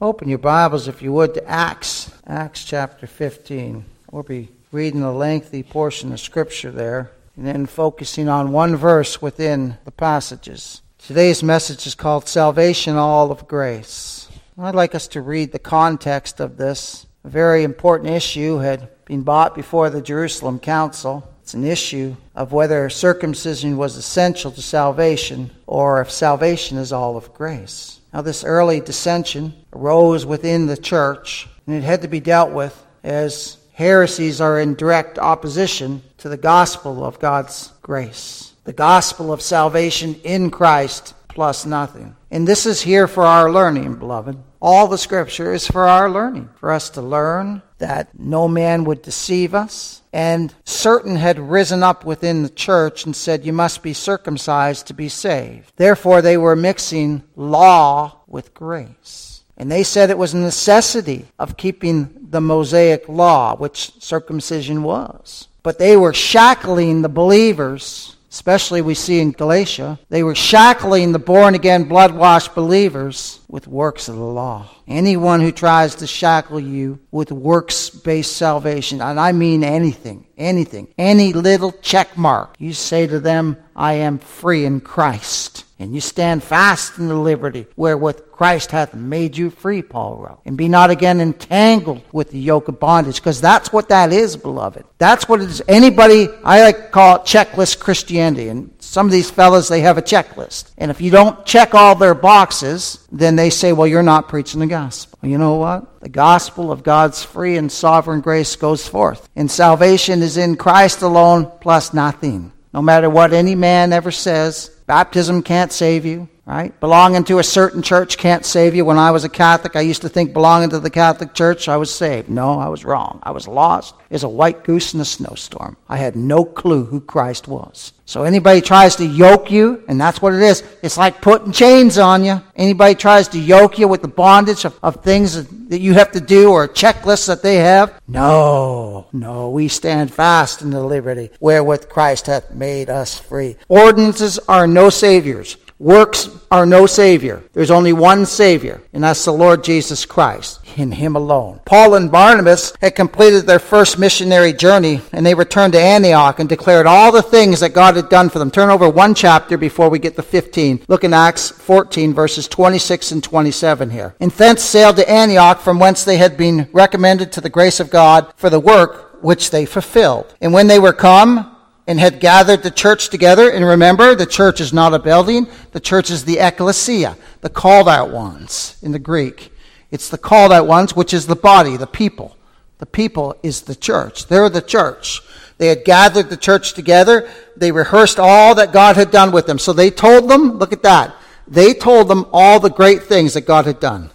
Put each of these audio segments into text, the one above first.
Open your Bibles, if you would, to Acts, Acts chapter 15. We'll be reading a lengthy portion of Scripture there and then focusing on one verse within the passages. Today's message is called Salvation All of Grace. I'd like us to read the context of this. A very important issue had been brought before the Jerusalem Council. It's an issue of whether circumcision was essential to salvation or if salvation is all of grace. Now, this early dissension arose within the church, and it had to be dealt with as heresies are in direct opposition to the gospel of God's grace, the gospel of salvation in Christ plus nothing. And this is here for our learning, beloved. All the scripture is for our learning, for us to learn that no man would deceive us. And certain had risen up within the church and said, You must be circumcised to be saved. Therefore, they were mixing law with grace. And they said it was a necessity of keeping the Mosaic law, which circumcision was. But they were shackling the believers especially we see in Galatia, they were shackling the born again, blood washed believers with works of the law. Anyone who tries to shackle you with works based salvation, and I mean anything, anything, any little check mark, you say to them, I am free in Christ. And you stand fast in the liberty wherewith Christ hath made you free, Paul wrote. And be not again entangled with the yoke of bondage, because that's what that is, beloved. That's what it is. Anybody, I like call it checklist Christianity. And some of these fellas, they have a checklist. And if you don't check all their boxes, then they say, well, you're not preaching the gospel. You know what? The gospel of God's free and sovereign grace goes forth. And salvation is in Christ alone plus nothing. No matter what any man ever says, baptism can't save you right? Belonging to a certain church can't save you. When I was a Catholic, I used to think belonging to the Catholic Church, I was saved. No, I was wrong. I was lost as a white goose in a snowstorm. I had no clue who Christ was. So anybody tries to yoke you, and that's what it is. It's like putting chains on you. Anybody tries to yoke you with the bondage of, of things that you have to do or checklists that they have. No, no, we stand fast in the liberty wherewith Christ hath made us free. Ordinances are no saviors. Works are no Savior. There's only one Savior, and that's the Lord Jesus Christ, in Him alone. Paul and Barnabas had completed their first missionary journey, and they returned to Antioch and declared all the things that God had done for them. Turn over one chapter before we get to 15. Look in Acts 14, verses 26 and 27 here. And thence sailed to Antioch, from whence they had been recommended to the grace of God for the work which they fulfilled. And when they were come, and had gathered the church together. And remember, the church is not a building, the church is the ecclesia, the called out ones in the Greek. It's the called out ones, which is the body, the people. The people is the church. They're the church. They had gathered the church together. They rehearsed all that God had done with them. So they told them, look at that. They told them all the great things that God had done.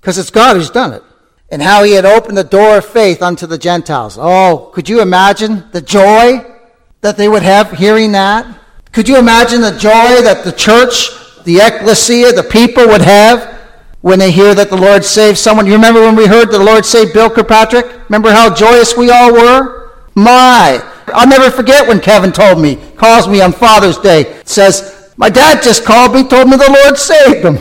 Because it's God who's done it. And how he had opened the door of faith unto the Gentiles. Oh, could you imagine the joy that they would have hearing that? Could you imagine the joy that the church, the ecclesia, the people would have when they hear that the Lord saved someone? You remember when we heard the Lord save Bill Kirkpatrick? Remember how joyous we all were? My! I'll never forget when Kevin told me, calls me on Father's Day, says, My dad just called me, told me the Lord saved him.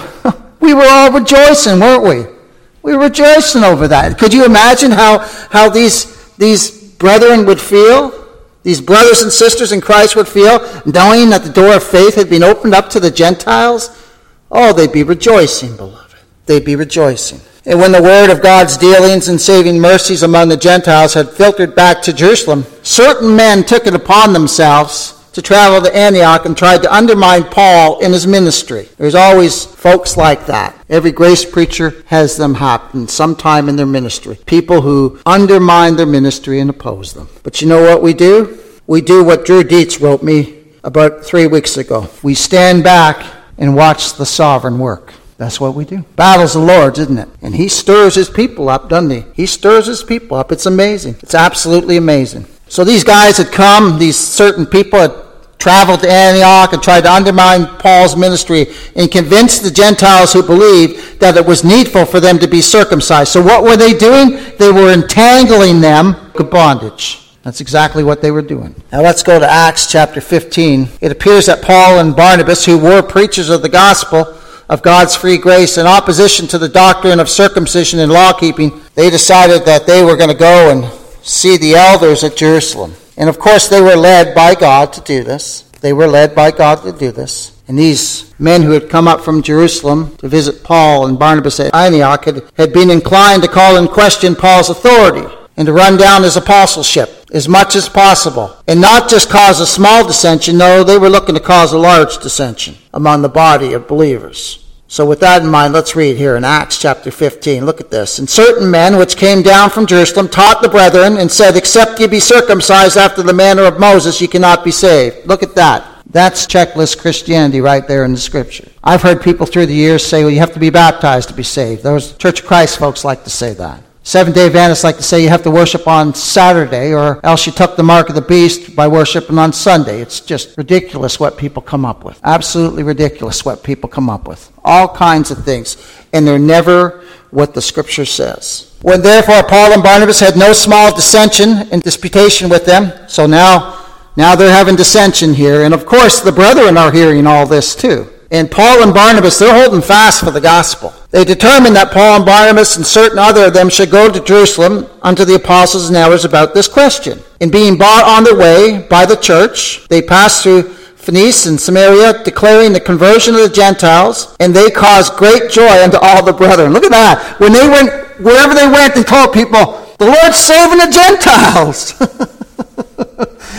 we were all rejoicing, weren't we? We were rejoicing over that. Could you imagine how, how these, these brethren would feel? These brothers and sisters in Christ would feel, knowing that the door of faith had been opened up to the Gentiles, oh, they'd be rejoicing, beloved. They'd be rejoicing. And when the word of God's dealings and saving mercies among the Gentiles had filtered back to Jerusalem, certain men took it upon themselves to travel to Antioch and tried to undermine Paul in his ministry. There's always folks like that. Every grace preacher has them happen sometime in their ministry. People who undermine their ministry and oppose them. But you know what we do? We do what Drew Dietz wrote me about three weeks ago. We stand back and watch the sovereign work. That's what we do. Battle's the Lord's, isn't it? And He stirs His people up, doesn't He? He stirs His people up. It's amazing. It's absolutely amazing. So these guys had come, these certain people had traveled to Antioch and tried to undermine Paul's ministry and convince the Gentiles who believed that it was needful for them to be circumcised. So what were they doing? They were entangling them to bondage. That's exactly what they were doing. Now let's go to Acts chapter 15. It appears that Paul and Barnabas, who were preachers of the gospel, of God's free grace in opposition to the doctrine of circumcision and law keeping, they decided that they were going to go and see the elders at Jerusalem. And of course, they were led by God to do this. They were led by God to do this. And these men who had come up from Jerusalem to visit Paul and Barnabas at Antioch had, had been inclined to call in question Paul's authority and to run down his apostleship as much as possible. And not just cause a small dissension, no, they were looking to cause a large dissension among the body of believers. So with that in mind, let's read here in Acts chapter 15. Look at this. And certain men which came down from Jerusalem taught the brethren and said, Except ye be circumcised after the manner of Moses, ye cannot be saved. Look at that. That's checklist Christianity right there in the scripture. I've heard people through the years say, well, you have to be baptized to be saved. Those Church of Christ folks like to say that. Seventh day Adventists like to say you have to worship on Saturday or else you took the mark of the beast by worshiping on Sunday. It's just ridiculous what people come up with. Absolutely ridiculous what people come up with. All kinds of things. And they're never what the scripture says. When therefore Paul and Barnabas had no small dissension and disputation with them, so now, now they're having dissension here. And of course the brethren are hearing all this too. And Paul and Barnabas, they're holding fast for the gospel. They determined that Paul and Barnabas and certain other of them should go to Jerusalem unto the apostles and elders about this question. And being brought on their way by the church, they passed through Phoenice and Samaria, declaring the conversion of the Gentiles, and they caused great joy unto all the brethren. Look at that. When they went, wherever they went, they told people, the Lord's saving the Gentiles.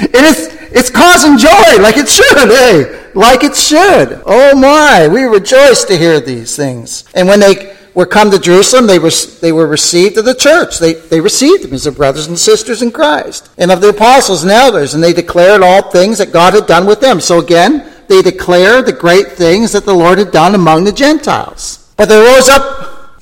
and it's, it's causing joy like it should, eh? Like it should. Oh my, we rejoice to hear these things. And when they were come to Jerusalem, they were, they were received of the church. They, they received them as their brothers and sisters in Christ, and of the apostles and elders, and they declared all things that God had done with them. So again, they declared the great things that the Lord had done among the Gentiles. But there rose up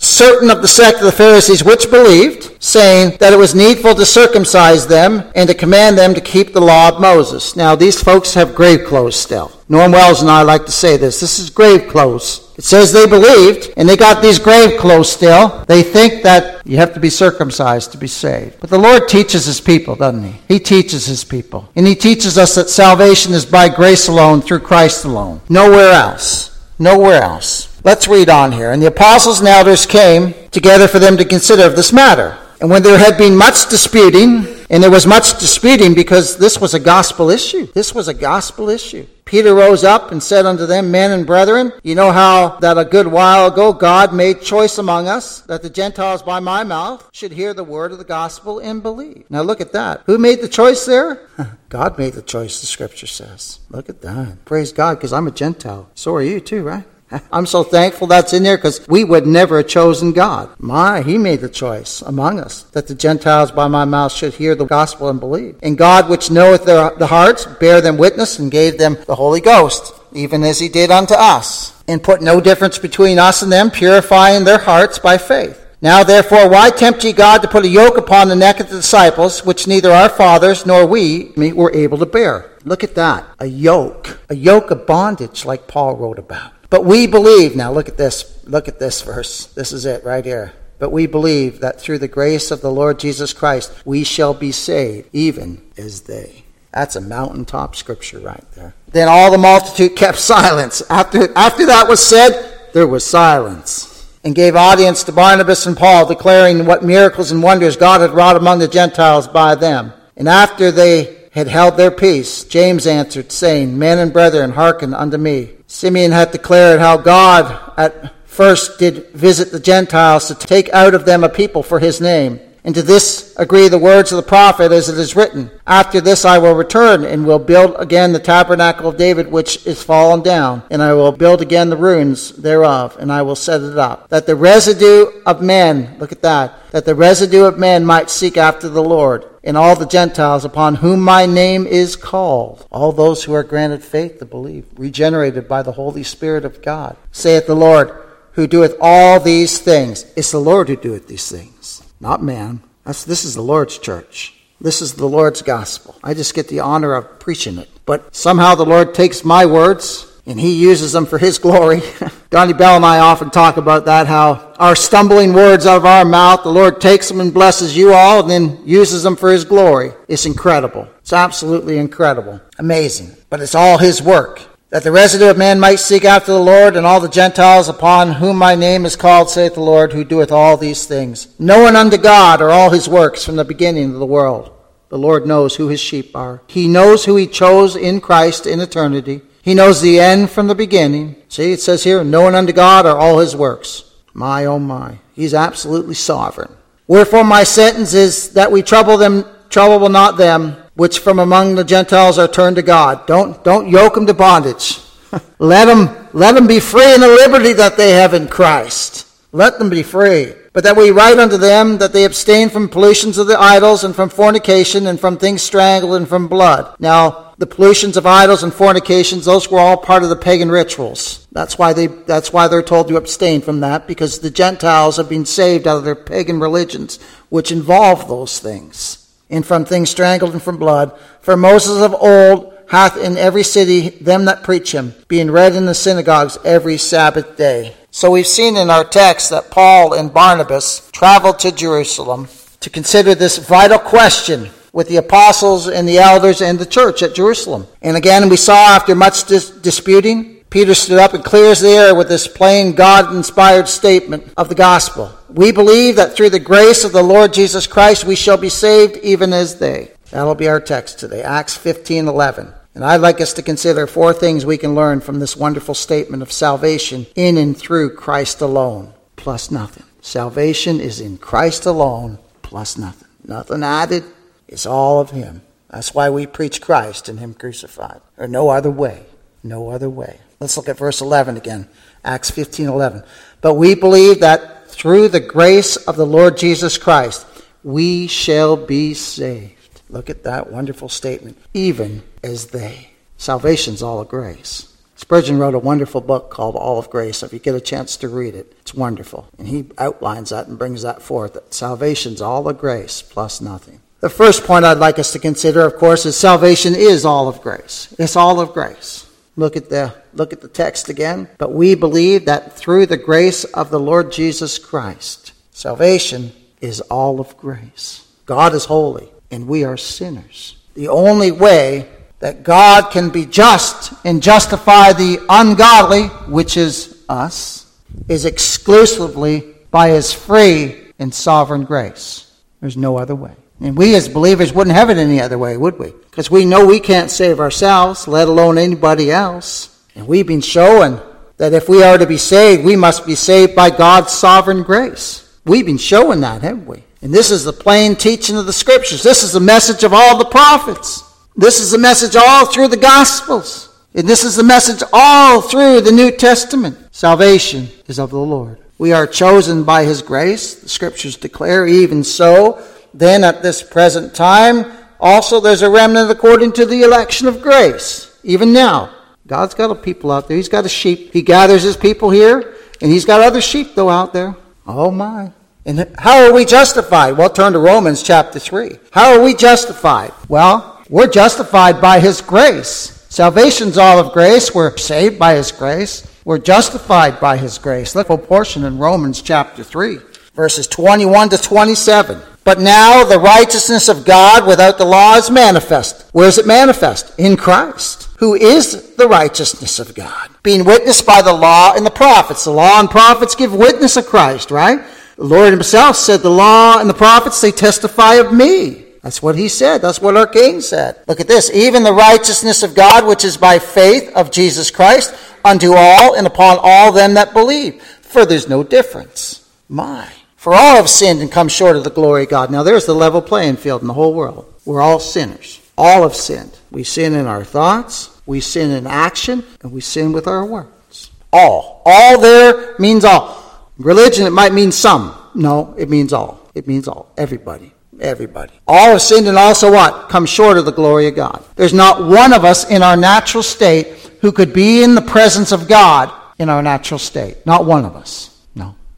certain of the sect of the Pharisees which believed, saying that it was needful to circumcise them and to command them to keep the law of Moses. Now, these folks have grave clothes still. Norm Wells and I like to say this. This is grave clothes. It says they believed, and they got these grave clothes still. They think that you have to be circumcised to be saved. But the Lord teaches his people, doesn't he? He teaches his people. And he teaches us that salvation is by grace alone, through Christ alone. Nowhere else. Nowhere else. Let's read on here. And the apostles and elders came together for them to consider of this matter. And when there had been much disputing, and there was much disputing because this was a gospel issue. This was a gospel issue. Peter rose up and said unto them, Men and brethren, you know how that a good while ago God made choice among us that the Gentiles by my mouth should hear the word of the gospel and believe. Now look at that. Who made the choice there? God made the choice, the scripture says. Look at that. Praise God, because I'm a Gentile. So are you too, right? I'm so thankful that's in there because we would never have chosen God. My, He made the choice among us that the Gentiles by my mouth should hear the gospel and believe. And God, which knoweth their, the hearts, bare them witness and gave them the Holy Ghost, even as He did unto us, and put no difference between us and them, purifying their hearts by faith. Now therefore, why tempt ye God to put a yoke upon the neck of the disciples, which neither our fathers nor we were able to bear? Look at that. A yoke. A yoke of bondage, like Paul wrote about. But we believe, now look at this, look at this verse. This is it right here. But we believe that through the grace of the Lord Jesus Christ, we shall be saved, even as they. That's a mountaintop scripture right there. Then all the multitude kept silence. After, after that was said, there was silence. And gave audience to Barnabas and Paul, declaring what miracles and wonders God had wrought among the Gentiles by them. And after they had held their peace, James answered, saying, Men and brethren, hearken unto me. Simeon had declared how God at first did visit the Gentiles to take out of them a people for his name. And to this agree the words of the prophet as it is written, After this I will return and will build again the tabernacle of David which is fallen down, and I will build again the ruins thereof, and I will set it up. That the residue of men, look at that, that the residue of men might seek after the Lord, and all the Gentiles upon whom my name is called, all those who are granted faith to believe, regenerated by the Holy Spirit of God. Saith the Lord, who doeth all these things. It's the Lord who doeth these things not man. That's, this is the Lord's church. This is the Lord's gospel. I just get the honor of preaching it. But somehow the Lord takes my words and he uses them for his glory. Donnie Bell and I often talk about that, how our stumbling words out of our mouth, the Lord takes them and blesses you all and then uses them for his glory. It's incredible. It's absolutely incredible. Amazing. But it's all his work. That the residue of men might seek after the Lord, and all the Gentiles upon whom my name is called, saith the Lord, who doeth all these things. Knowing unto God are all his works from the beginning of the world. The Lord knows who his sheep are. He knows who he chose in Christ in eternity. He knows the end from the beginning. See, it says here, knowing unto God are all his works. My, oh my. He's absolutely sovereign. Wherefore my sentence is that we trouble them, trouble will not them, which from among the Gentiles are turned to God. Don't, don't yoke them to bondage. let them, let them be free in the liberty that they have in Christ. Let them be free. But that we write unto them that they abstain from pollutions of the idols and from fornication and from things strangled and from blood. Now, the pollutions of idols and fornications, those were all part of the pagan rituals. That's why they, that's why they're told to abstain from that, because the Gentiles have been saved out of their pagan religions, which involve those things and from things strangled and from blood. For Moses of old hath in every city them that preach him, being read in the synagogues every Sabbath day. So we've seen in our text that Paul and Barnabas traveled to Jerusalem to consider this vital question with the apostles and the elders and the church at Jerusalem. And again, we saw after much dis- disputing, Peter stood up and clears the air with this plain God inspired statement of the gospel. We believe that through the grace of the Lord Jesus Christ we shall be saved even as they. That'll be our text today, Acts 15 11. And I'd like us to consider four things we can learn from this wonderful statement of salvation in and through Christ alone, plus nothing. Salvation is in Christ alone, plus nothing. Nothing added, it's all of Him. That's why we preach Christ and Him crucified, or no other way. No other way. Let's look at verse 11 again. Acts 15 11. But we believe that through the grace of the Lord Jesus Christ, we shall be saved. Look at that wonderful statement. Even as they. Salvation's all of grace. Spurgeon wrote a wonderful book called All of Grace. If you get a chance to read it, it's wonderful. And he outlines that and brings that forth that salvation's all of grace plus nothing. The first point I'd like us to consider, of course, is salvation is all of grace. It's all of grace. Look at the look at the text again. But we believe that through the grace of the Lord Jesus Christ, salvation is all of grace. God is holy and we are sinners. The only way that God can be just and justify the ungodly, which is us, is exclusively by his free and sovereign grace. There's no other way. And we as believers wouldn't have it any other way, would we? Because we know we can't save ourselves, let alone anybody else. And we've been showing that if we are to be saved, we must be saved by God's sovereign grace. We've been showing that, haven't we? And this is the plain teaching of the scriptures. This is the message of all the prophets. This is the message all through the gospels. And this is the message all through the New Testament. Salvation is of the Lord. We are chosen by his grace. The scriptures declare, even so, then at this present time, also there's a remnant according to the election of grace. Even now, God's got a people out there. He's got a sheep. He gathers his people here, and he's got other sheep, though, out there. Oh, my. And how are we justified? Well, turn to Romans chapter 3. How are we justified? Well, we're justified by his grace. Salvation's all of grace. We're saved by his grace. We're justified by his grace. Look a portion in Romans chapter 3, verses 21 to 27. But now the righteousness of God without the law is manifest. Where is it manifest? In Christ, who is the righteousness of God, being witnessed by the law and the prophets. The law and prophets give witness of Christ, right? The Lord himself said, The law and the prophets, they testify of me. That's what he said. That's what our king said. Look at this. Even the righteousness of God, which is by faith of Jesus Christ, unto all and upon all them that believe. For there's no difference. My. For all have sinned and come short of the glory of God. Now there's the level playing field in the whole world. We're all sinners. All have sinned. We sin in our thoughts, we sin in action, and we sin with our words. All. All there means all. Religion, it might mean some. No, it means all. It means all. Everybody. Everybody. All have sinned and also what? Come short of the glory of God. There's not one of us in our natural state who could be in the presence of God in our natural state. Not one of us.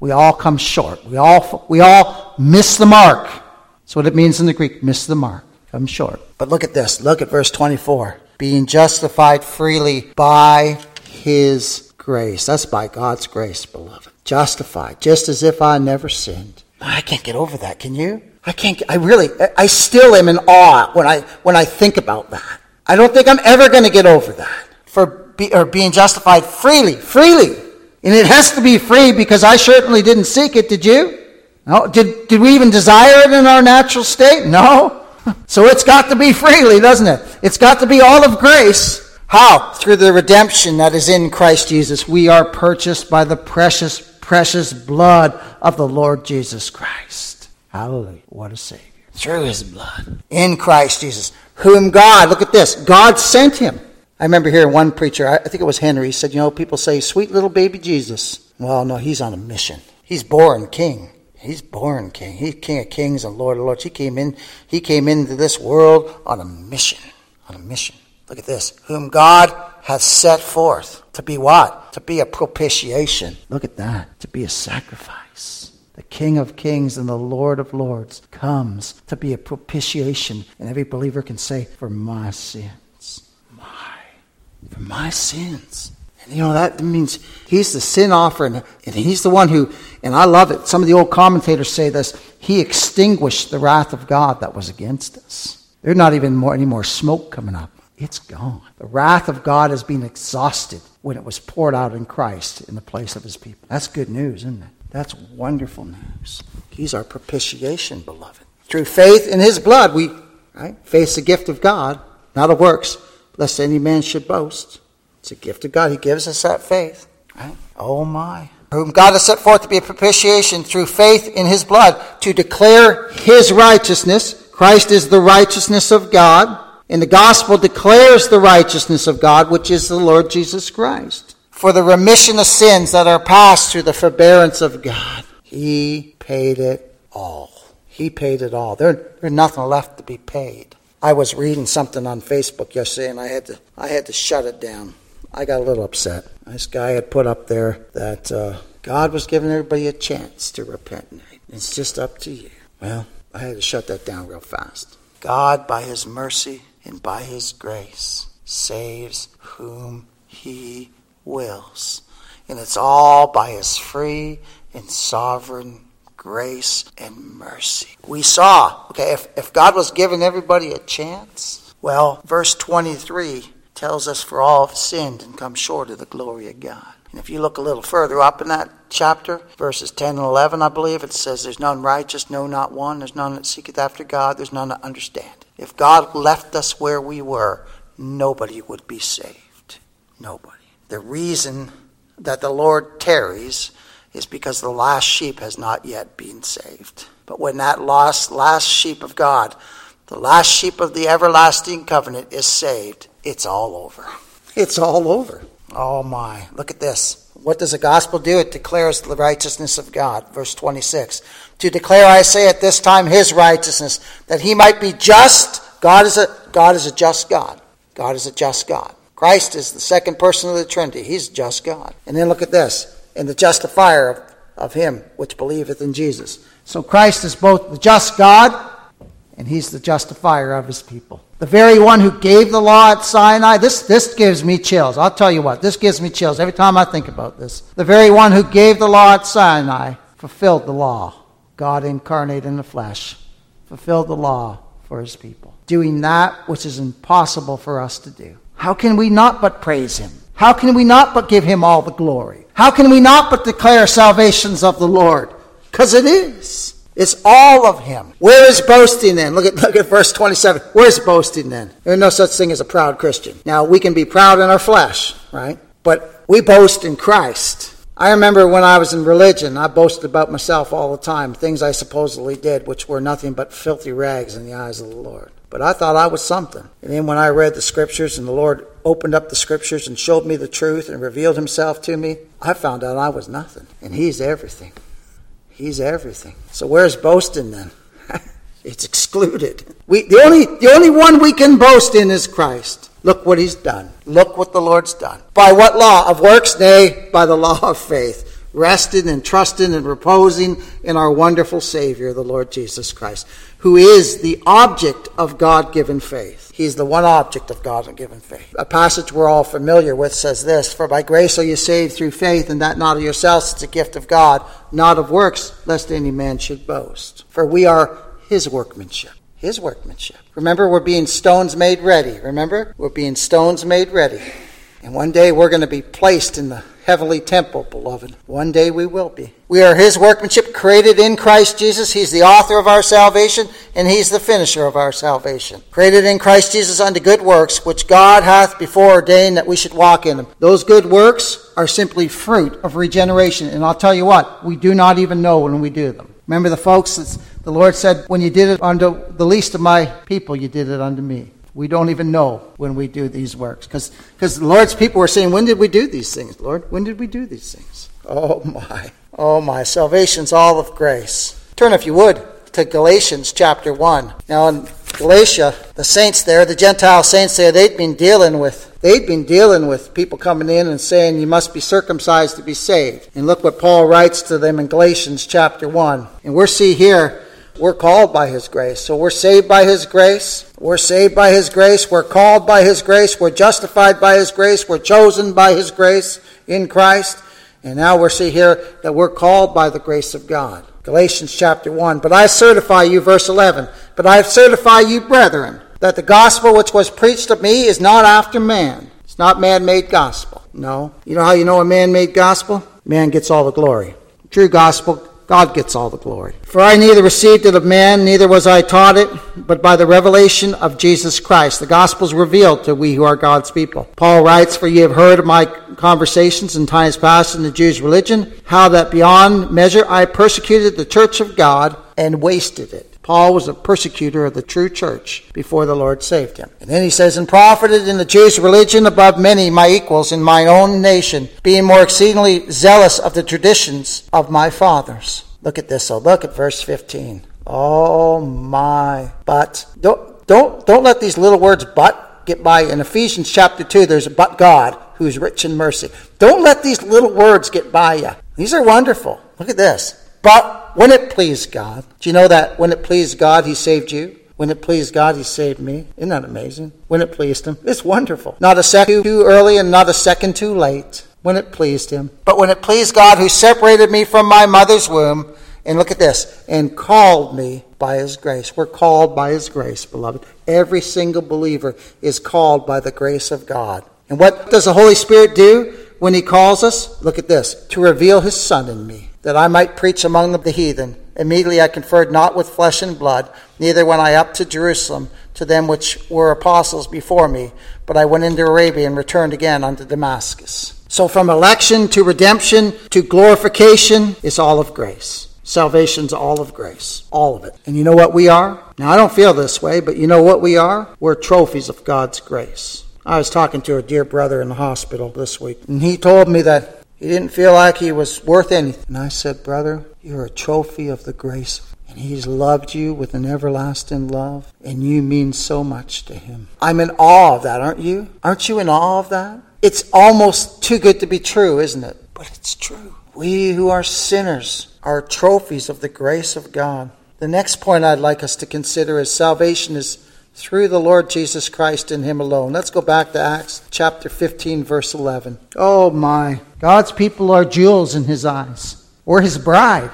We all come short. We all, we all miss the mark. That's what it means in the Greek, miss the mark. Come short. But look at this. Look at verse 24. Being justified freely by his grace. That's by God's grace, beloved. Justified, just as if I never sinned. I can't get over that, can you? I can't, I really, I still am in awe when I, when I think about that. I don't think I'm ever going to get over that. For be, or being justified freely, freely. And it has to be free because I certainly didn't seek it, did you? No. Did, did we even desire it in our natural state? No. So it's got to be freely, doesn't it? It's got to be all of grace. How? Through the redemption that is in Christ Jesus. We are purchased by the precious, precious blood of the Lord Jesus Christ. Hallelujah. What a Savior. Through his blood. In Christ Jesus. Whom God, look at this, God sent him. I remember hearing one preacher, I think it was Henry, he said, You know, people say, sweet little baby Jesus. Well, no, he's on a mission. He's born king. He's born king. He's king of kings and lord of lords. He came in, he came into this world on a mission. On a mission. Look at this. Whom God has set forth to be what? To be a propitiation. Look at that. To be a sacrifice. The King of kings and the Lord of lords comes to be a propitiation. And every believer can say, For my sins. For my sins. And you know, that means he's the sin offering, and he's the one who, and I love it. Some of the old commentators say this he extinguished the wrath of God that was against us. There's not even more, any more smoke coming up. It's gone. The wrath of God has been exhausted when it was poured out in Christ in the place of his people. That's good news, isn't it? That's wonderful news. He's our propitiation, beloved. Through faith in his blood, we, right? Faith's a gift of God, not of works, lest any man should boast. It's a gift of God. He gives us that faith. Right? Oh my. Whom God has set forth to be a propitiation through faith in his blood to declare his righteousness. Christ is the righteousness of God. And the gospel declares the righteousness of God, which is the Lord Jesus Christ. For the remission of sins that are passed through the forbearance of God. He paid it all. He paid it all. There, there's nothing left to be paid. I was reading something on Facebook yesterday and I had to I had to shut it down. I got a little upset. This guy had put up there that uh, God was giving everybody a chance to repent. It's just up to you. Well, I had to shut that down real fast. God, by His mercy and by His grace, saves whom He wills. And it's all by His free and sovereign grace and mercy. We saw, okay, if, if God was giving everybody a chance, well, verse 23 tells us for all have sinned and come short of the glory of God. And if you look a little further up in that chapter, verses 10 and 11, I believe, it says, There's none righteous, no, not one. There's none that seeketh after God. There's none that understand. If God left us where we were, nobody would be saved. Nobody. The reason that the Lord tarries is because the last sheep has not yet been saved. But when that lost last sheep of God, the last sheep of the everlasting covenant is saved, it's all over. It's all over. Oh my. Look at this. What does the gospel do? It declares the righteousness of God. Verse 26. To declare, I say at this time, his righteousness, that he might be just. God is a, God is a just God. God is a just God. Christ is the second person of the Trinity. He's just God. And then look at this. And the justifier of, of him which believeth in Jesus. So Christ is both the just God and he's the justifier of his people. The very one who gave the law at Sinai, this, this gives me chills. I'll tell you what, this gives me chills every time I think about this. The very one who gave the law at Sinai fulfilled the law. God incarnate in the flesh fulfilled the law for his people, doing that which is impossible for us to do. How can we not but praise him? How can we not but give him all the glory? How can we not but declare salvations of the Lord? Because it is. It's all of him. Where is boasting then? Look at, look at verse 27. Where's boasting then? There's no such thing as a proud Christian. Now, we can be proud in our flesh, right? But we boast in Christ. I remember when I was in religion, I boasted about myself all the time, things I supposedly did, which were nothing but filthy rags in the eyes of the Lord. But I thought I was something. And then when I read the scriptures and the Lord opened up the scriptures and showed me the truth and revealed himself to me, I found out I was nothing. And He's everything. He's everything. So where's boasting then? it's excluded. We, the, only, the only one we can boast in is Christ. Look what he's done. Look what the Lord's done. By what law? Of works? Nay, by the law of faith. Resting and trusting and reposing in our wonderful Savior, the Lord Jesus Christ, who is the object of God given faith. He's the one object of God given faith. A passage we're all familiar with says this For by grace are you saved through faith, and that not of yourselves, it's a gift of God, not of works, lest any man should boast. For we are his workmanship. His workmanship. Remember, we're being stones made ready. Remember? We're being stones made ready. And one day we're going to be placed in the heavenly temple, beloved. One day we will be. We are his workmanship created in Christ Jesus. He's the author of our salvation, and he's the finisher of our salvation. Created in Christ Jesus unto good works, which God hath before ordained that we should walk in them. Those good works are simply fruit of regeneration. And I'll tell you what, we do not even know when we do them. Remember the folks, the Lord said, when you did it unto the least of my people, you did it unto me. We don't even know when we do these works. Because the Lord's people were saying, When did we do these things, Lord? When did we do these things? Oh, my. Oh, my. Salvation's all of grace. Turn, if you would, to Galatians chapter 1. Now, in Galatia, the saints there, the Gentile saints there, they'd been dealing with they'd been dealing with people coming in and saying you must be circumcised to be saved. And look what Paul writes to them in Galatians chapter 1. And we're see here we're called by His grace. So we're saved by His grace. We're saved by His grace. We're called by His grace. We're justified by His grace. We're chosen by His grace in Christ. And now we're see here that we're called by the grace of God. Galatians chapter 1. But I certify you, verse 11. But I certify you, brethren, that the gospel which was preached of me is not after man. It's not man made gospel. No. You know how you know a man made gospel? Man gets all the glory. True gospel God gets all the glory. For I neither received it of man, neither was I taught it, but by the revelation of Jesus Christ. The gospel is revealed to we who are God's people. Paul writes, For ye have heard of my conversations in times past in the Jews' religion, how that beyond measure I persecuted the church of God and wasted it. Paul was a persecutor of the true church before the Lord saved him. And then he says, And profited in the Jewish religion above many my equals in mine own nation, being more exceedingly zealous of the traditions of my fathers. Look at this. So look at verse 15. Oh my. But don't, don't, don't let these little words but get by. In Ephesians chapter 2, there's a but God who is rich in mercy. Don't let these little words get by you. These are wonderful. Look at this. But when it pleased God, do you know that when it pleased God, He saved you? When it pleased God, He saved me. Isn't that amazing? When it pleased Him. It's wonderful. Not a second too early and not a second too late. When it pleased Him. But when it pleased God, who separated me from my mother's womb, and look at this, and called me by His grace. We're called by His grace, beloved. Every single believer is called by the grace of God. And what does the Holy Spirit do when He calls us? Look at this to reveal His Son in me that I might preach among the heathen. Immediately I conferred not with flesh and blood, neither went I up to Jerusalem to them which were apostles before me, but I went into Arabia and returned again unto Damascus. So from election to redemption to glorification is all of grace. Salvation's all of grace. All of it. And you know what we are? Now, I don't feel this way, but you know what we are? We're trophies of God's grace. I was talking to a dear brother in the hospital this week, and he told me that he didn't feel like he was worth anything. And I said, Brother, you're a trophy of the grace. And he's loved you with an everlasting love. And you mean so much to him. I'm in awe of that, aren't you? Aren't you in awe of that? It's almost too good to be true, isn't it? But it's true. We who are sinners are trophies of the grace of God. The next point I'd like us to consider is salvation is through the Lord Jesus Christ in Him alone. Let's go back to Acts chapter 15, verse 11. Oh my. God's people are jewels in His eyes. We're His bride.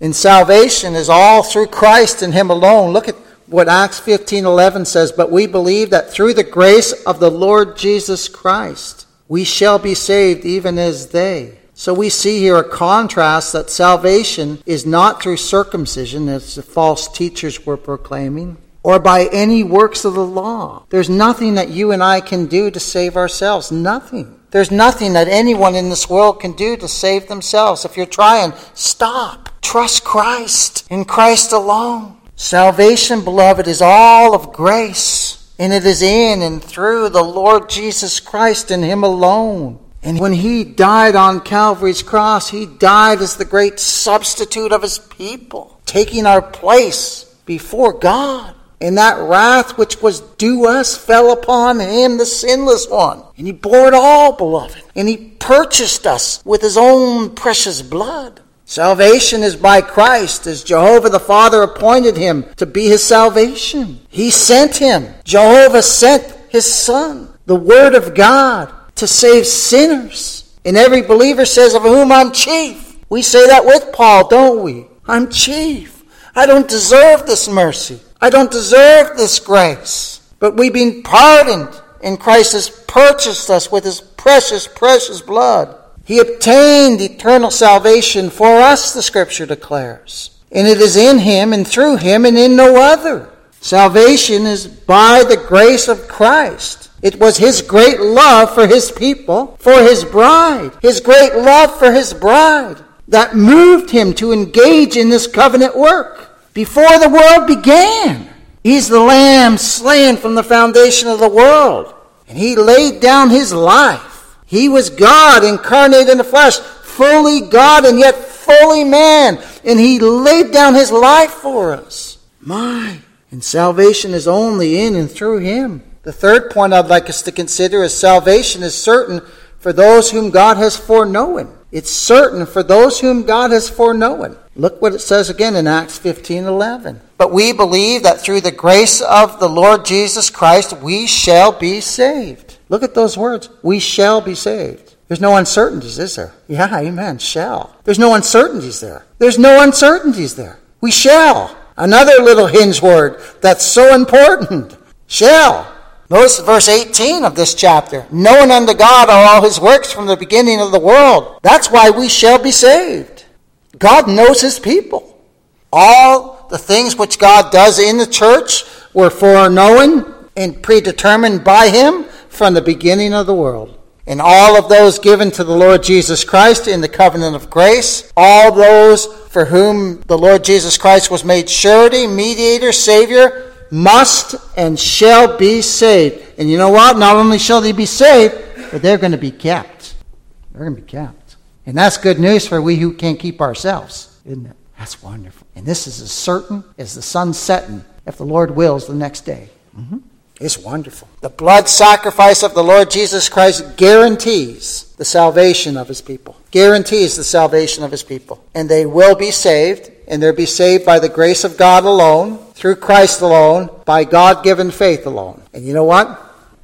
And salvation is all through Christ and Him alone. Look at what Acts 15, 11 says. But we believe that through the grace of the Lord Jesus Christ, we shall be saved even as they. So we see here a contrast that salvation is not through circumcision, as the false teachers were proclaiming, or by any works of the law. There's nothing that you and I can do to save ourselves. Nothing. There's nothing that anyone in this world can do to save themselves. If you're trying, stop. Trust Christ in Christ alone. Salvation, beloved, is all of grace, and it is in and through the Lord Jesus Christ and Him alone. And when He died on Calvary's cross, He died as the great substitute of His people, taking our place before God. And that wrath which was due us fell upon him, the sinless one. And he bore it all, beloved. And he purchased us with his own precious blood. Salvation is by Christ, as Jehovah the Father appointed him to be his salvation. He sent him. Jehovah sent his Son, the Word of God, to save sinners. And every believer says, Of whom I'm chief. We say that with Paul, don't we? I'm chief. I don't deserve this mercy. I don't deserve this grace. But we've been pardoned and Christ has purchased us with his precious, precious blood. He obtained eternal salvation for us, the scripture declares. And it is in him and through him and in no other. Salvation is by the grace of Christ. It was his great love for his people, for his bride, his great love for his bride, that moved him to engage in this covenant work before the world began. He's the lamb slain from the foundation of the world, and he laid down his life. He was God incarnate in the flesh, fully God and yet fully man, and he laid down his life for us. My and salvation is only in and through him. The third point I'd like us to consider is salvation is certain for those whom God has foreknown. It's certain for those whom God has foreknown. Look what it says again in Acts 15:11. But we believe that through the grace of the Lord Jesus Christ we shall be saved. Look at those words. We shall be saved. There's no uncertainties, is there? Yeah, amen. Shall. There's no uncertainties there. There's no uncertainties there. We shall. Another little hinge word that's so important. Shall. Notice verse 18 of this chapter. Known unto God are all his works from the beginning of the world. That's why we shall be saved. God knows his people. All the things which God does in the church were foreknown and predetermined by him from the beginning of the world and all of those given to the Lord Jesus Christ in the covenant of grace, all those for whom the Lord Jesus Christ was made surety, mediator, savior, must and shall be saved. And you know what? Not only shall they be saved, but they're going to be kept. They're going to be kept. And that's good news for we who can't keep ourselves, isn't it? That's wonderful. And this is as certain as the sun setting, if the Lord wills, the next day. Mm-hmm. It's wonderful. The blood sacrifice of the Lord Jesus Christ guarantees the salvation of his people. Guarantees the salvation of his people. And they will be saved, and they'll be saved by the grace of God alone, through Christ alone, by God given faith alone. And you know what?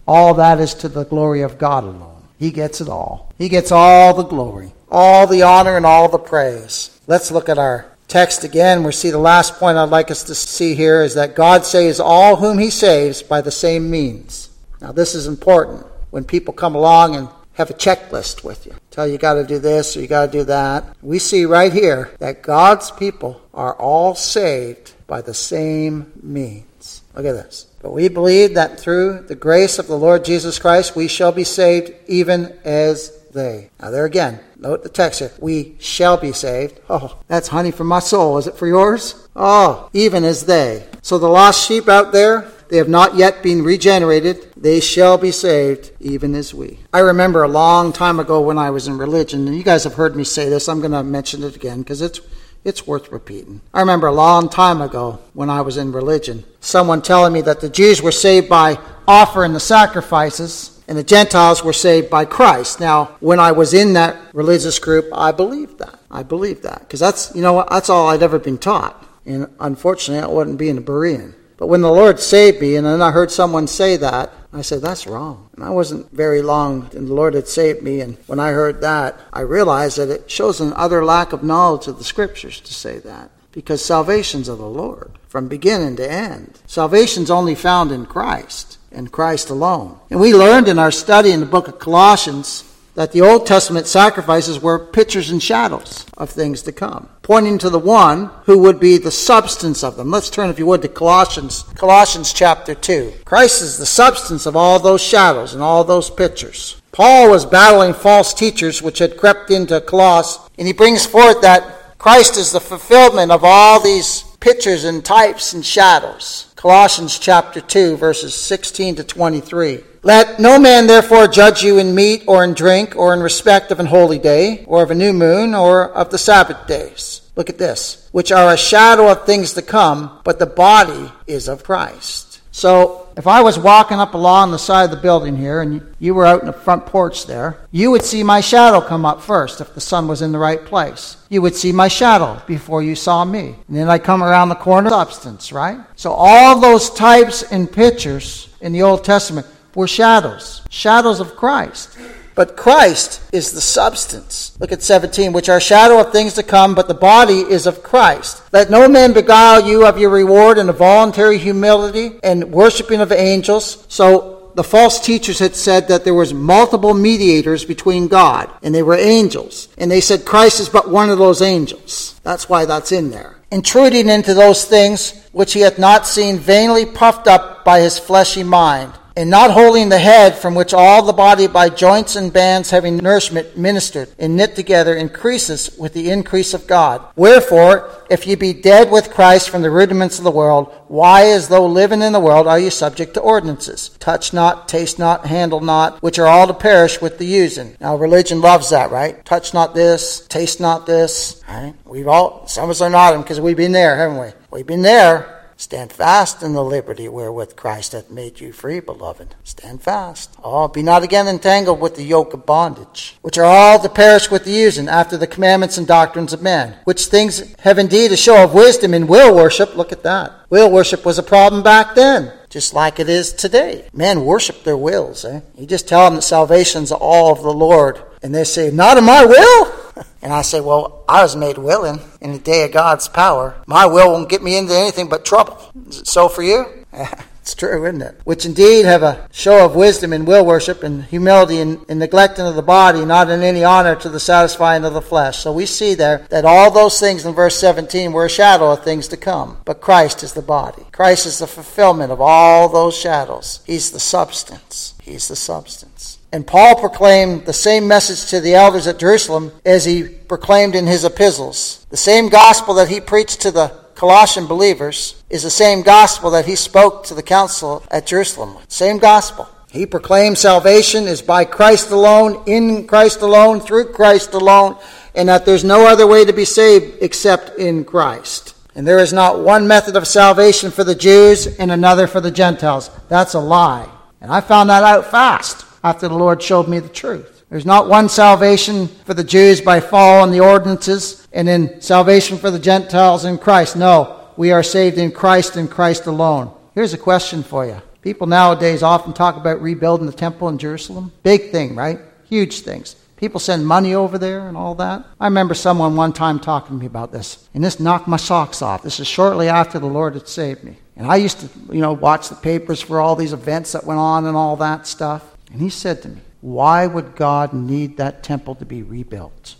All that is to the glory of God alone. He gets it all. He gets all the glory, all the honor, and all the praise. Let's look at our text again, we see the last point I'd like us to see here is that God saves all whom he saves by the same means. Now, this is important when people come along and have a checklist with you. Tell you, got to do this or you got to do that. We see right here that God's people are all saved by the same means. Look at this. But we believe that through the grace of the Lord Jesus Christ, we shall be saved even as they. Now, there again, note the text here. We shall be saved. Oh, that's honey for my soul. Is it for yours? Oh, even as they. So the lost sheep out there, they have not yet been regenerated. They shall be saved, even as we. I remember a long time ago when I was in religion, and you guys have heard me say this. I'm going to mention it again because it's it's worth repeating. I remember a long time ago when I was in religion, someone telling me that the Jews were saved by offering the sacrifices and the Gentiles were saved by Christ. Now, when I was in that religious group, I believed that. I believed that because that's you know that's all I'd ever been taught, and unfortunately, I wasn't being a Berean. But when the Lord saved me, and then I heard someone say that, I said, that's wrong. And I wasn't very long, and the Lord had saved me. And when I heard that, I realized that it shows an utter lack of knowledge of the Scriptures to say that. Because salvation's of the Lord from beginning to end. Salvation's only found in Christ and Christ alone. And we learned in our study in the book of Colossians that the Old Testament sacrifices were pictures and shadows of things to come, pointing to the one who would be the substance of them. Let's turn, if you would, to Colossians, Colossians chapter 2. Christ is the substance of all those shadows and all those pictures. Paul was battling false teachers which had crept into Colossus, and he brings forth that Christ is the fulfillment of all these pictures and types and shadows. Colossians chapter 2, verses 16 to 23. Let no man therefore judge you in meat or in drink or in respect of an holy day or of a new moon or of the Sabbath days. Look at this, which are a shadow of things to come, but the body is of Christ. So, if I was walking up along the side of the building here and you were out in the front porch there, you would see my shadow come up first if the sun was in the right place. You would see my shadow before you saw me. And then I come around the corner, substance, right? So, all those types and pictures in the Old Testament were shadows, shadows of Christ. But Christ is the substance. Look at 17, which are shadow of things to come, but the body is of Christ. Let no man beguile you of your reward in a voluntary humility and worshiping of angels. So the false teachers had said that there was multiple mediators between God, and they were angels. And they said Christ is but one of those angels. That's why that's in there. Intruding into those things which he hath not seen, vainly puffed up by his fleshy mind and not holding the head from which all the body by joints and bands having nourishment ministered and knit together increases with the increase of God. Wherefore, if ye be dead with Christ from the rudiments of the world, why as though living in the world are ye subject to ordinances? Touch not, taste not, handle not, which are all to perish with the using. Now religion loves that, right? Touch not this, taste not this. Right? We've all some of us are nodding because we've been there, haven't we? We've been there. Stand fast in the liberty wherewith Christ hath made you free, beloved. Stand fast. Oh, be not again entangled with the yoke of bondage, which are all to perish with the using after the commandments and doctrines of men, which things have indeed a show of wisdom in will worship. Look at that. Will worship was a problem back then, just like it is today. Men worship their wills. Eh? You just tell them that salvation's all of the Lord, and they say, Not in my will. And I say, Well, I was made willing in the day of God's power. My will won't get me into anything but trouble. Is it so for you? it's true, isn't it? Which indeed have a show of wisdom in will worship and humility in, in neglecting of the body, not in any honor to the satisfying of the flesh. So we see there that all those things in verse 17 were a shadow of things to come. But Christ is the body. Christ is the fulfillment of all those shadows. He's the substance. He's the substance. And Paul proclaimed the same message to the elders at Jerusalem as he proclaimed in his epistles. The same gospel that he preached to the Colossian believers is the same gospel that he spoke to the council at Jerusalem. Same gospel. He proclaimed salvation is by Christ alone, in Christ alone, through Christ alone, and that there's no other way to be saved except in Christ. And there is not one method of salvation for the Jews and another for the Gentiles. That's a lie. And I found that out fast after the Lord showed me the truth. There's not one salvation for the Jews by following the ordinances and then salvation for the Gentiles in Christ. No, we are saved in Christ and Christ alone. Here's a question for you. People nowadays often talk about rebuilding the temple in Jerusalem. Big thing, right? Huge things. People send money over there and all that. I remember someone one time talking to me about this, and this knocked my socks off. This is shortly after the Lord had saved me. And I used to, you know, watch the papers for all these events that went on and all that stuff. And he said to me, Why would God need that temple to be rebuilt?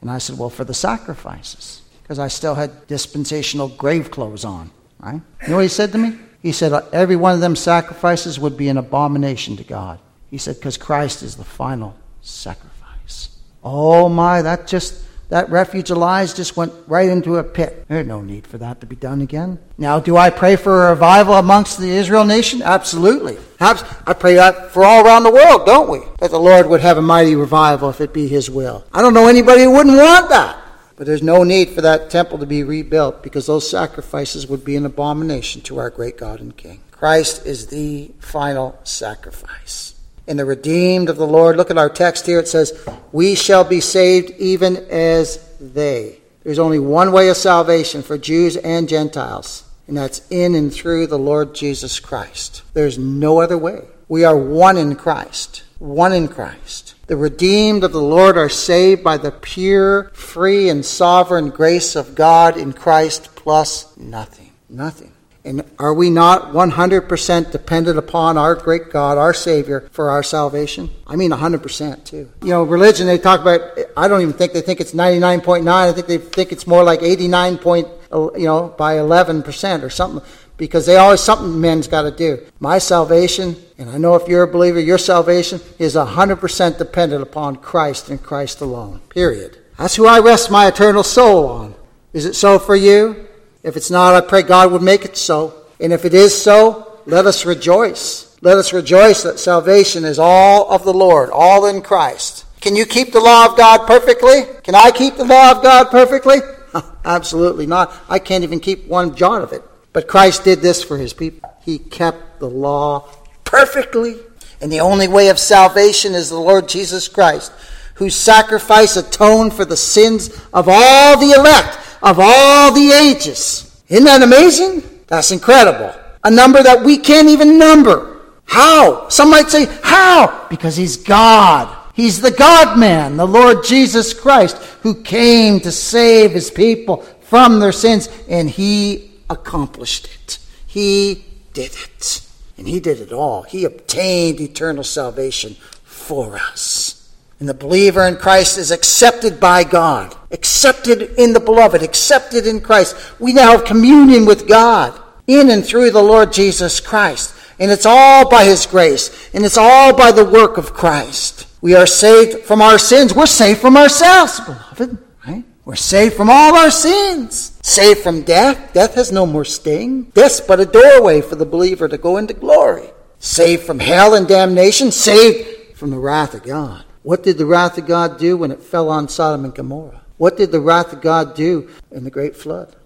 And I said, Well, for the sacrifices, because I still had dispensational grave clothes on. Right? You know what he said to me? He said, uh, Every one of them sacrifices would be an abomination to God. He said, Because Christ is the final sacrifice. Oh my, that just that refuge of lies just went right into a pit. There's no need for that to be done again. Now, do I pray for a revival amongst the Israel nation? Absolutely. I pray that for all around the world, don't we? That the Lord would have a mighty revival if it be His will. I don't know anybody who wouldn't want that. But there's no need for that temple to be rebuilt because those sacrifices would be an abomination to our great God and King. Christ is the final sacrifice in the redeemed of the Lord. Look at our text here. It says, We shall be saved even as they. There's only one way of salvation for Jews and Gentiles, and that's in and through the Lord Jesus Christ. There's no other way. We are one in Christ. One in Christ. The redeemed of the Lord are saved by the pure, free, and sovereign grace of God in Christ plus nothing. Nothing. And are we not 100% dependent upon our great God, our Savior, for our salvation? I mean 100% too. You know, religion, they talk about, I don't even think they think it's 99.9. I think they think it's more like 89 point, you know, by 11% or something. Because they always, something men's got to do. My salvation, and I know if you're a believer, your salvation is 100% dependent upon Christ and Christ alone. Period. That's who I rest my eternal soul on. Is it so for you? If it's not, I pray God would make it so. And if it is so, let us rejoice. Let us rejoice that salvation is all of the Lord, all in Christ. Can you keep the law of God perfectly? Can I keep the law of God perfectly? Absolutely not. I can't even keep one jot of it. But Christ did this for his people. He kept the law perfectly. And the only way of salvation is the Lord Jesus Christ, whose sacrifice atoned for the sins of all the elect of all the ages. Isn't that amazing? That's incredible. A number that we can't even number. How? Some might say, how? Because he's God. He's the God man, the Lord Jesus Christ, who came to save his people from their sins, and he accomplished it. He did it. And he did it all. He obtained eternal salvation for us. And the believer in Christ is accepted by God, accepted in the beloved, accepted in Christ. We now have communion with God in and through the Lord Jesus Christ. And it's all by His grace, and it's all by the work of Christ. We are saved from our sins. We're saved from ourselves, beloved, right? We're saved from all our sins. Saved from death. Death has no more sting. Death's but a doorway for the believer to go into glory. Saved from hell and damnation. Saved from the wrath of God. What did the wrath of God do when it fell on Sodom and Gomorrah? What did the wrath of God do in the great flood?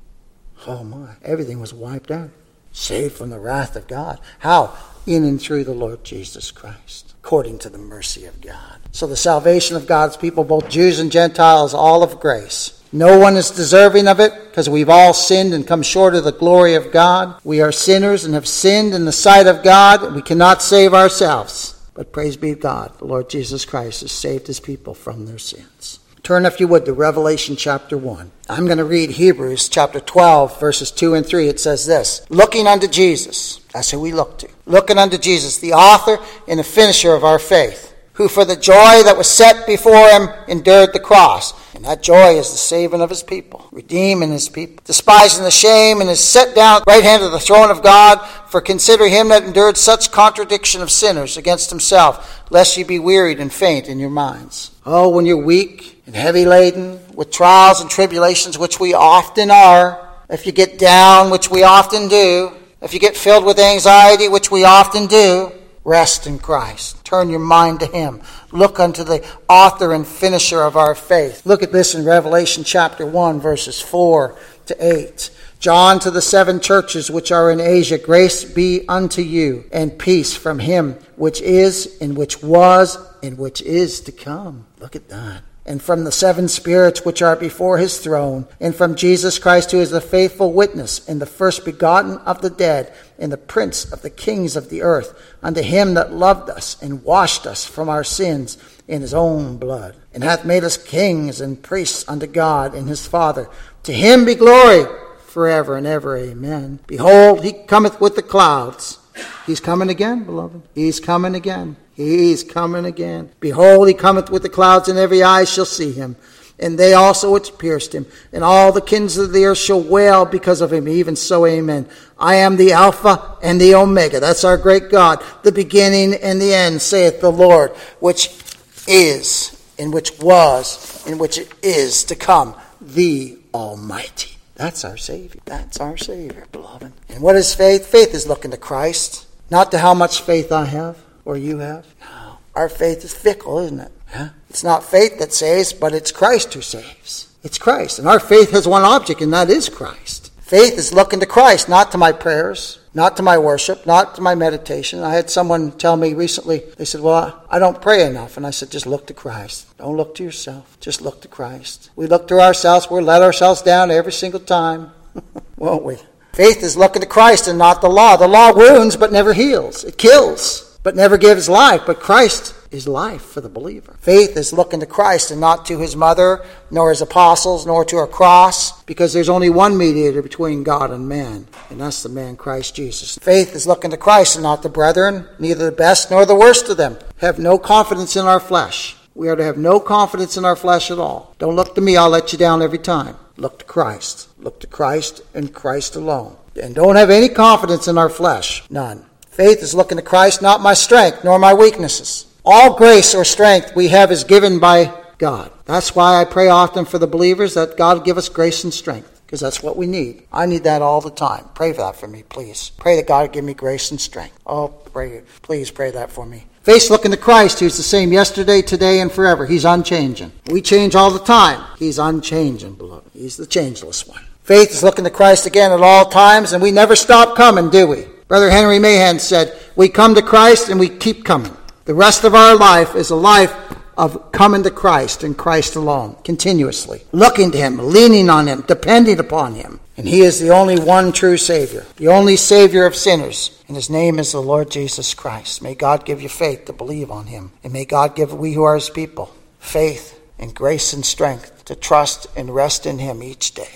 Oh my, everything was wiped out. Saved from the wrath of God. How? In and through the Lord Jesus Christ, according to the mercy of God. So the salvation of God's people, both Jews and Gentiles, all of grace. No one is deserving of it because we've all sinned and come short of the glory of God. We are sinners and have sinned in the sight of God. We cannot save ourselves. But praise be God, the Lord Jesus Christ has saved his people from their sins. Turn, if you would, to Revelation chapter 1. I'm going to read Hebrews chapter 12, verses 2 and 3. It says this Looking unto Jesus, that's who we look to. Looking unto Jesus, the author and the finisher of our faith, who for the joy that was set before him endured the cross and that joy is the saving of his people, redeeming his people, despising the shame, and is set down at the right hand of the throne of God. For consider him that endured such contradiction of sinners against himself, lest ye be wearied and faint in your minds. Oh, when you're weak and heavy laden with trials and tribulations, which we often are, if you get down, which we often do, if you get filled with anxiety, which we often do, Rest in Christ. Turn your mind to Him. Look unto the author and finisher of our faith. Look at this in Revelation chapter 1, verses 4 to 8. John to the seven churches which are in Asia, grace be unto you, and peace from him which is, and which was, and which is to come. Look at that and from the seven spirits which are before his throne, and from Jesus Christ, who is the faithful witness, and the first begotten of the dead, and the prince of the kings of the earth, unto him that loved us and washed us from our sins in his own blood, and hath made us kings and priests unto God and his Father. To him be glory forever and ever. Amen. Behold, he cometh with the clouds. He's coming again, beloved. He's coming again. He's coming again. Behold, he cometh with the clouds, and every eye shall see him. And they also which pierced him. And all the kings of the earth shall wail because of him. Even so, amen. I am the Alpha and the Omega. That's our great God. The beginning and the end, saith the Lord, which is, and which was, and which is to come, the Almighty. That's our Savior. That's our Savior, beloved. And what is faith? Faith is looking to Christ, not to how much faith I have or you have? No. Our faith is fickle, isn't it? Huh? It's not faith that saves, but it's Christ who saves. It's Christ. And our faith has one object, and that is Christ. Faith is looking to Christ, not to my prayers, not to my worship, not to my meditation. I had someone tell me recently, they said, Well, I don't pray enough. And I said, Just look to Christ. Don't look to yourself. Just look to Christ. We look to ourselves, we let ourselves down every single time, won't we? Faith is looking to Christ and not the law. The law wounds but never heals, it kills but never gives life. But Christ is life for the believer. Faith is looking to Christ and not to his mother, nor his apostles, nor to a cross, because there's only one mediator between God and man, and that's the man Christ Jesus. Faith is looking to Christ and not the brethren, neither the best nor the worst of them. Have no confidence in our flesh. We are to have no confidence in our flesh at all. Don't look to me, I'll let you down every time. Look to Christ. Look to Christ and Christ alone. And don't have any confidence in our flesh. None. Faith is looking to Christ, not my strength, nor my weaknesses. All grace or strength we have is given by God. That's why I pray often for the believers that God give us grace and strength, because that's what we need. I need that all the time. Pray for that for me, please. Pray that God give me grace and strength. Oh, pray, please pray that for me. Face looking to Christ, who's the same yesterday, today, and forever. He's unchanging. We change all the time. He's unchanging, beloved. He's the changeless one. Faith is looking to Christ again at all times, and we never stop coming, do we? Brother Henry Mahan said, We come to Christ and we keep coming. The rest of our life is a life of coming to Christ and Christ alone, continuously, looking to Him, leaning on Him, depending upon Him. And He is the only one true Savior, the only Savior of sinners. And His name is the Lord Jesus Christ. May God give you faith to believe on Him. And may God give we who are His people faith and grace and strength to trust and rest in Him each day.